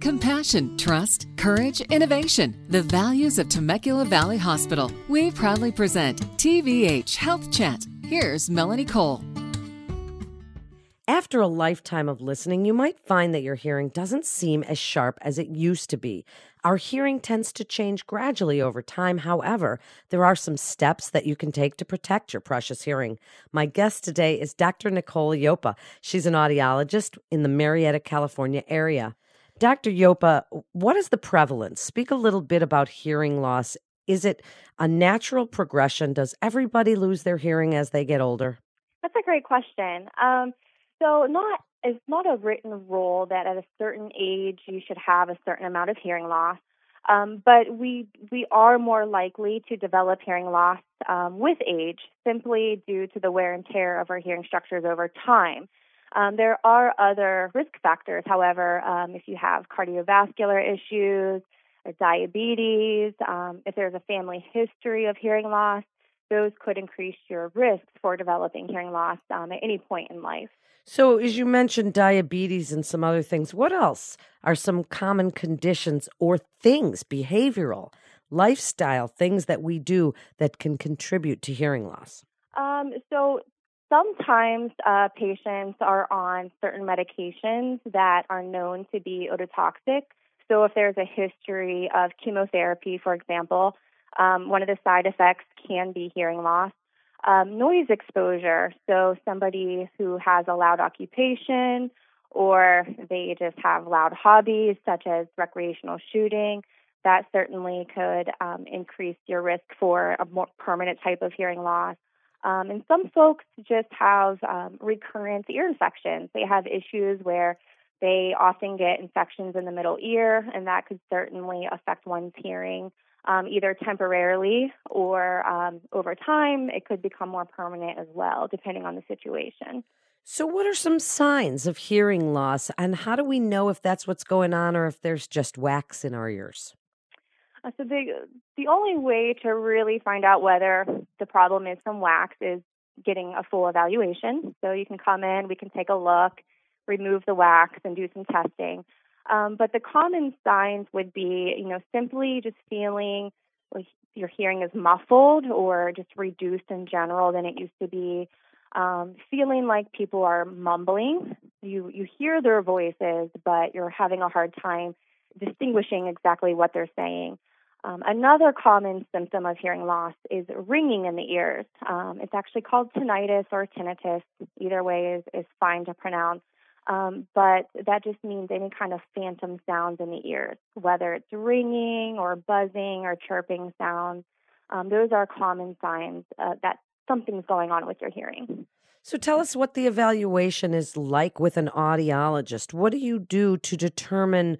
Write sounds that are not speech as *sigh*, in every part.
Compassion, trust, courage, innovation. The values of Temecula Valley Hospital. We proudly present TVH Health Chat. Here's Melanie Cole. After a lifetime of listening, you might find that your hearing doesn't seem as sharp as it used to be. Our hearing tends to change gradually over time. However, there are some steps that you can take to protect your precious hearing. My guest today is Dr. Nicolle Yopa. She's an audiologist in the Murrieta, California area. Dr. Yopa, what is the prevalence? Speak a little bit about hearing loss. Is it a natural progression? Does everybody lose their hearing as they get older? That's a great question. Um, so, not it's not a written rule that at a certain age you should have a certain amount of hearing loss, um, but we we are more likely to develop hearing loss um, with age simply due to the wear and tear of our hearing structures over time. Um, there are other risk factors, however, um, if you have cardiovascular issues, or diabetes, um, if there's a family history of hearing loss, those could increase your risks for developing hearing loss um, at any point in life. So, as you mentioned, diabetes and some other things, what else are some common conditions or things, behavioral, lifestyle things that we do that can contribute to hearing loss? Um, so, Sometimes uh, patients are on certain medications that are known to be ototoxic. So, if there's a history of chemotherapy, for example, um, one of the side effects can be hearing loss. Um, noise exposure, so somebody who has a loud occupation or they just have loud hobbies such as recreational shooting, that certainly could um, increase your risk for a more permanent type of hearing loss. Um, and some folks just have um, recurrent ear infections. They have issues where they often get infections in the middle ear, and that could certainly affect one's hearing. Um, either temporarily or um, over time, it could become more permanent as well, depending on the situation. So, what are some signs of hearing loss, and how do we know if that's what's going on or if there's just wax in our ears? Uh, so the the only way to really find out whether the problem is from wax is getting a full evaluation. So you can come in, we can take a look, remove the wax, and do some testing. Um, but the common signs would be, you know, simply just feeling like your hearing is muffled or just reduced in general than it used to be. Um, feeling like people are mumbling. You you hear their voices, but you're having a hard time distinguishing exactly what they're saying. Um, another common symptom of hearing loss is ringing in the ears. Um, it's actually called tinnitus or tinnitus. Either way is, is fine to pronounce. Um, but that just means any kind of phantom sounds in the ears, whether it's ringing or buzzing or chirping sounds. Um, those are common signs uh, that something's going on with your hearing. So tell us what the evaluation is like with an audiologist. What do you do to determine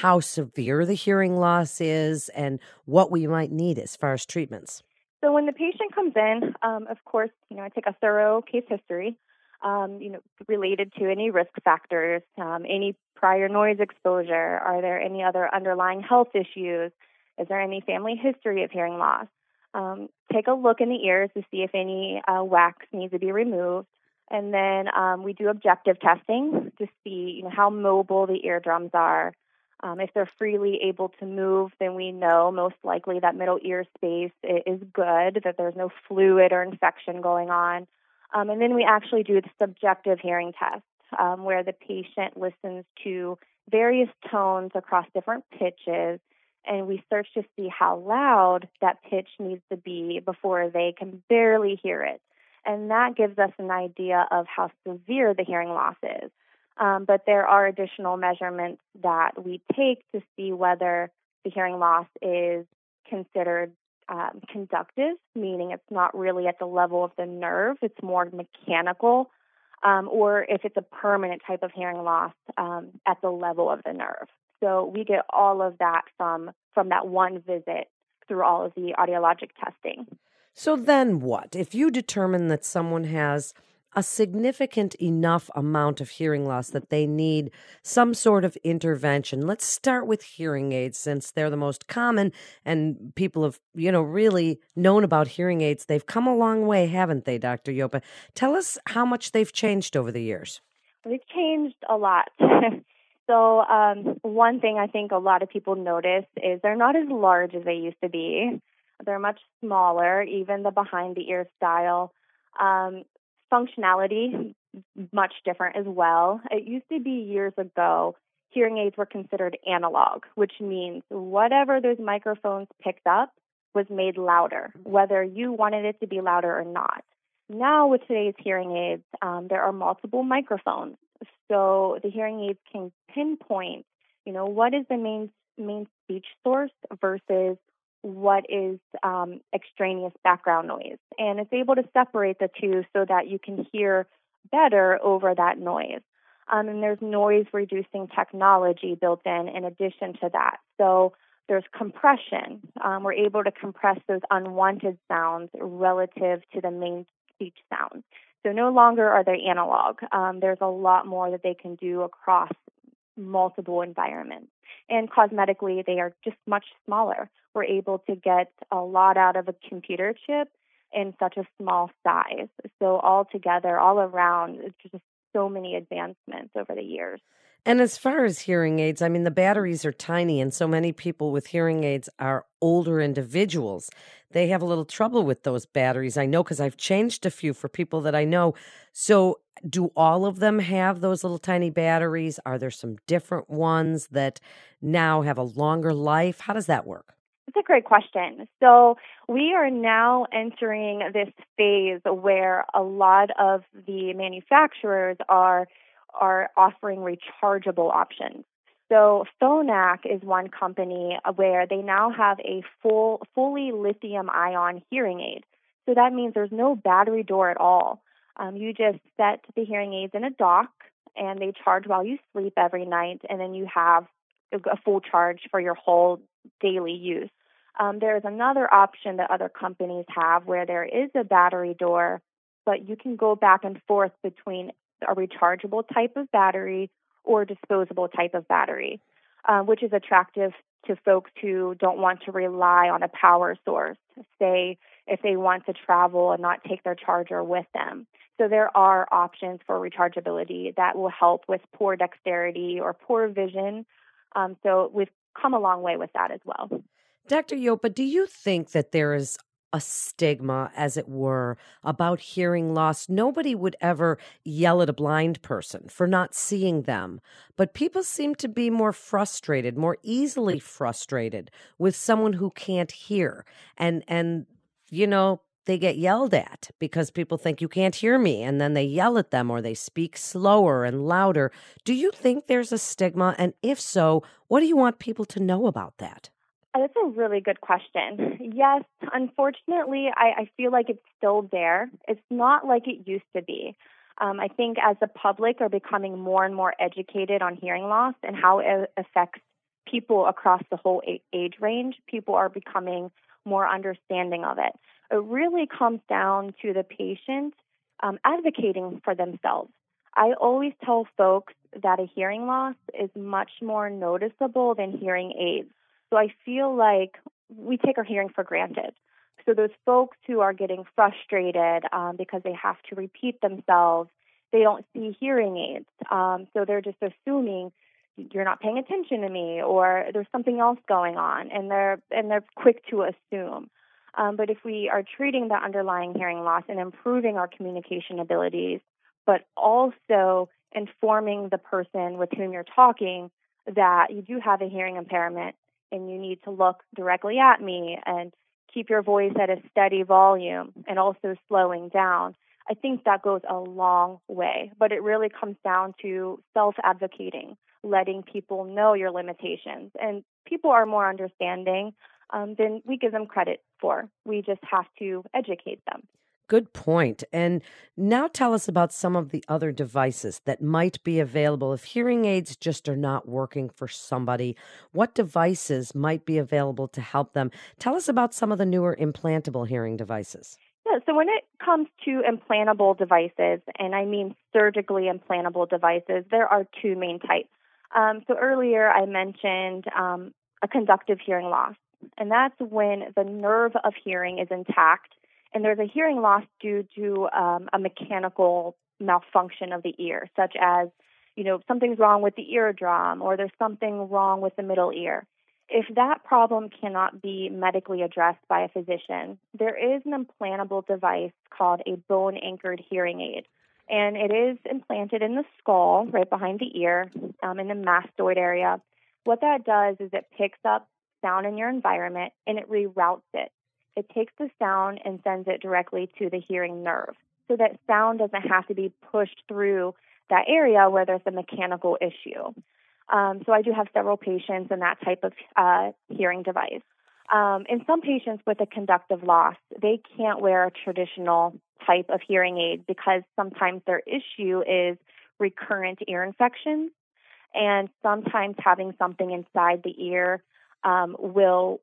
how severe the hearing loss is and what we might need as far as treatments. So when the patient comes in, um, of course, you know, I take a thorough case history, um, you know, related to any risk factors, um, any prior noise exposure. Are there any other underlying health issues? Is there any family history of hearing loss? Um, take a look in the ears to see if any uh, wax needs to be removed. And then um, we do objective testing to see you know, how mobile the eardrums are, um, if they're freely able to move, then we know most likely that middle ear space is good, that there's no fluid or infection going on. Um, and then we actually do the subjective hearing test, um, where the patient listens to various tones across different pitches, and we search to see how loud that pitch needs to be before they can barely hear it. And that gives us an idea of how severe the hearing loss is. Um, but there are additional measurements that we take to see whether the hearing loss is considered um, conductive, meaning it's not really at the level of the nerve, it's more mechanical, um, or if it's a permanent type of hearing loss um, at the level of the nerve. So we get all of that from from that one visit through all of the audiologic testing. So then what? If you determine that someone has a significant enough amount of hearing loss that they need some sort of intervention. Let's start with hearing aids since they're the most common and people have, you know, really known about hearing aids. They've come a long way, haven't they, Dr. Yopa? Tell us how much they've changed over the years. They've changed a lot. *laughs* So, um, one thing I think a lot of people notice is they're not as large as they used to be. They're much smaller, even the behind the ear style. Um, functionality, much different as well. It used to be years ago, hearing aids were considered analog, which means whatever those microphones picked up was made louder, whether you wanted it to be louder or not. Now, with today's hearing aids, um, there are multiple microphones. So the hearing aids can pinpoint, you know, what is the main main speech source versus what is um, extraneous background noise. And it's able to separate the two so that you can hear better over that noise. Um, and there's noise reducing technology built in in addition to that. So there's compression. Um, we're able to compress those unwanted sounds relative to the main speech sounds. So no longer are they analog. Um, there's a lot more that they can do across multiple environments. And cosmetically, they are just much smaller. We're able to get a lot out of a computer chip in such a small size. So, all together, all around, it's just so many advancements over the years. And as far as hearing aids, I mean, the batteries are tiny, and so many people with hearing aids are older individuals. They have a little trouble with those batteries. I know because I've changed a few for people that I know. So, do all of them have those little tiny batteries? Are there some different ones that now have a longer life? How does that work? It's a great question. So, we are now entering this phase where a lot of the manufacturers are are offering rechargeable options. So Phonak is one company where they now have a full fully lithium ion hearing aid. So that means there's no battery door at all. Um, you just set the hearing aids in a dock and they charge while you sleep every night, and then you have a full charge for your whole daily use. Um, there's another option that other companies have where there is a battery door, but you can go back and forth between a rechargeable type of battery or disposable type of battery, uh, which is attractive to folks who don't want to rely on a power source, say if they want to travel and not take their charger with them. So there are options for rechargeability that will help with poor dexterity or poor vision. Um, so we've come a long way with that as well. Dr. Yopa, do you think that there is a stigma, as it were, about hearing loss. Nobody would ever yell at a blind person for not seeing them, but people seem to be more frustrated, more easily frustrated with someone who can't hear. And and you know, they get yelled at because people think you can't hear me and then they yell at them or they speak slower and louder. Do you think there's a stigma and if so, what do you want people to know about that? Uh, that's a really good question. Yes, unfortunately, I, I feel like it's still there. It's not like it used to be. Um, I think as the public are becoming more and more educated on hearing loss and how it affects people across the whole age range, people are becoming more understanding of it. It really comes down to the patient um, advocating for themselves. I always tell folks that a hearing loss is much more noticeable than hearing aids. So I feel like we take our hearing for granted. So those folks who are getting frustrated um, because they have to repeat themselves, they don't see hearing aids. Um, so they're just assuming you're not paying attention to me or there's something else going on and they're and they're quick to assume. Um, but if we are treating the underlying hearing loss and improving our communication abilities, but also informing the person with whom you're talking that you do have a hearing impairment and you need to look directly at me and keep your voice at a steady volume and also slowing down. I think that goes a long way, but it really comes down to self advocating, letting people know your limitations. And people are more understanding um, than we give them credit for. We just have to educate them. Good point. And now tell us about some of the other devices that might be available if hearing aids just are not working for somebody. What devices might be available to help them? Tell us about some of the newer implantable hearing devices. Yeah, so when it comes to implantable devices, and I mean surgically implantable devices, there are two main types. Um, so earlier I mentioned um, a conductive hearing loss, and that's when the nerve of hearing is intact and there's a hearing loss due to um, a mechanical malfunction of the ear, such as you know, something's wrong with the eardrum or there's something wrong with the middle ear. If that problem cannot be medically addressed by a physician, there is an implantable device called a bone anchored hearing aid. And it is implanted in the skull, right behind the ear, um, in the mastoid area. What that does is it picks up sound in your environment and it reroutes it. It takes the sound and sends it directly to the hearing nerve so that sound doesn't have to be pushed through that area where there's a mechanical issue. Um, so I do have several patients in that type of uh, hearing device. Um, in some patients with a conductive loss, they can't wear a traditional type of hearing aid because sometimes their issue is recurrent ear infections, and sometimes having something inside the ear um, will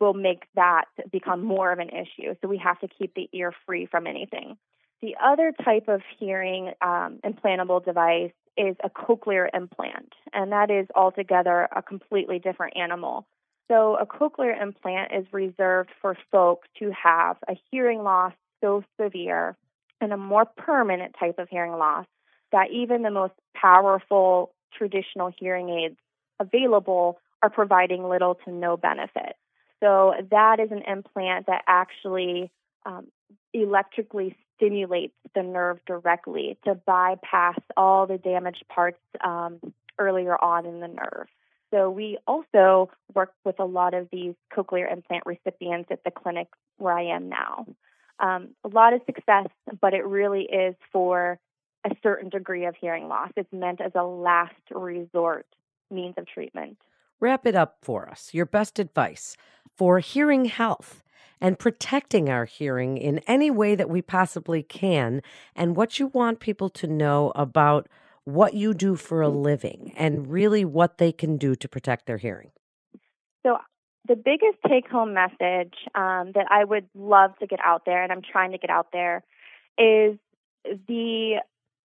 will make that become more of an issue. So we have to keep the ear free from anything. The other type of hearing um, implantable device is a cochlear implant, and that is altogether a completely different animal. So, a cochlear implant is reserved for folks who have a hearing loss so severe and a more permanent type of hearing loss that even the most powerful traditional hearing aids available are providing little to no benefit. So, that is an implant that actually um, electrically stimulates the nerve directly to bypass all the damaged parts um, earlier on in the nerve. So we also work with a lot of these cochlear implant recipients at the clinic where I am now. Um, a lot of success, but it really is for a certain degree of hearing loss. It's meant as a last resort means of treatment. Wrap it up for us. Your best advice for hearing health and protecting our hearing in any way that we possibly can, and what you want people to know about what you do for a living and really what they can do to protect their hearing. So, the biggest take home message um, that I would love to get out there, and I'm trying to get out there, is the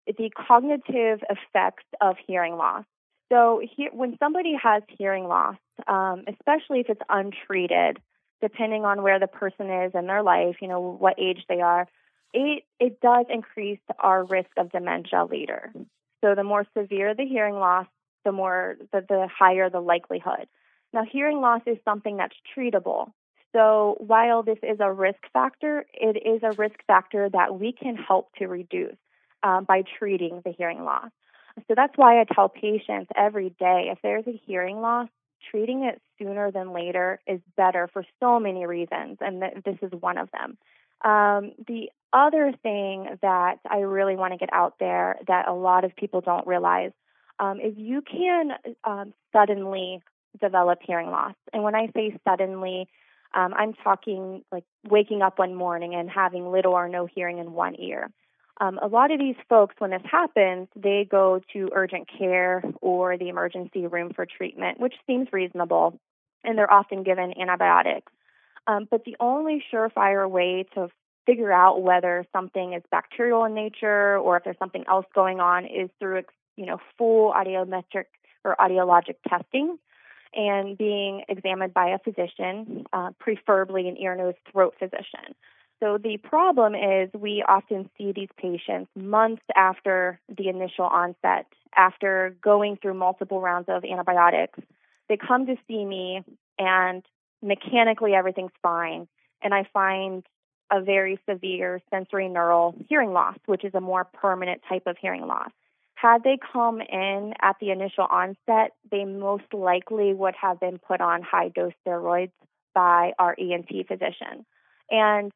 the cognitive effects of hearing loss. So, he, when somebody has hearing loss, um, especially if it's untreated, depending on where the person is in their life, you know, what age they are, it, it does increase our risk of dementia later. So the more severe the hearing loss, the more the, the higher the likelihood. Now, hearing loss is something that's treatable. So while this is a risk factor, it is a risk factor that we can help to reduce um, by treating the hearing loss. So that's why I tell patients every day if there's a hearing loss, treating it sooner than later is better for so many reasons, and th- this is one of them. Um, the other thing that I really want to get out there that a lot of people don't realize um, is you can um, suddenly develop hearing loss. And when I say suddenly, um, I'm talking like waking up one morning and having little or no hearing in one ear. Um, a lot of these folks, when this happens, they go to urgent care or the emergency room for treatment, which seems reasonable, and they're often given antibiotics. Um, but the only surefire way to figure out whether something is bacterial in nature or if there's something else going on is through you know full audiometric or audiologic testing and being examined by a physician, uh, preferably an ear, nose, throat physician. So the problem is we often see these patients months after the initial onset, after going through multiple rounds of antibiotics. They come to see me and mechanically everything's fine. And I find a very severe sensory neural hearing loss, which is a more permanent type of hearing loss. Had they come in at the initial onset, they most likely would have been put on high dose steroids by our ENT physician. And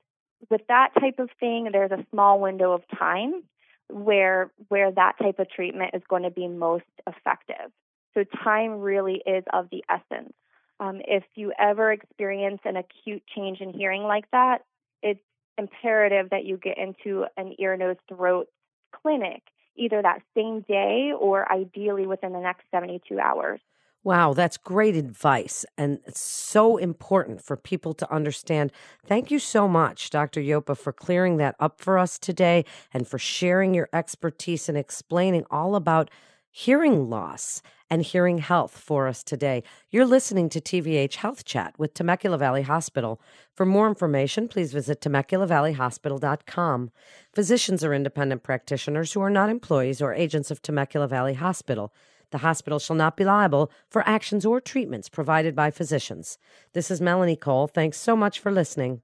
with that type of thing, there's a small window of time where where that type of treatment is going to be most effective. So time really is of the essence. Um, if you ever experience an acute change in hearing like that, it's imperative that you get into an ear, nose, throat clinic either that same day or ideally within the next 72 hours. Wow, that's great advice. And it's so important for people to understand. Thank you so much, Dr. Yopa, for clearing that up for us today and for sharing your expertise and explaining all about hearing loss and hearing health for us today. You're listening to TVH Health Chat with Temecula Valley Hospital. For more information, please visit TemeculaValleyHospital.com. Physicians are independent practitioners who are not employees or agents of Temecula Valley Hospital. The hospital shall not be liable for actions or treatments provided by physicians. This is Melanie Cole. Thanks so much for listening.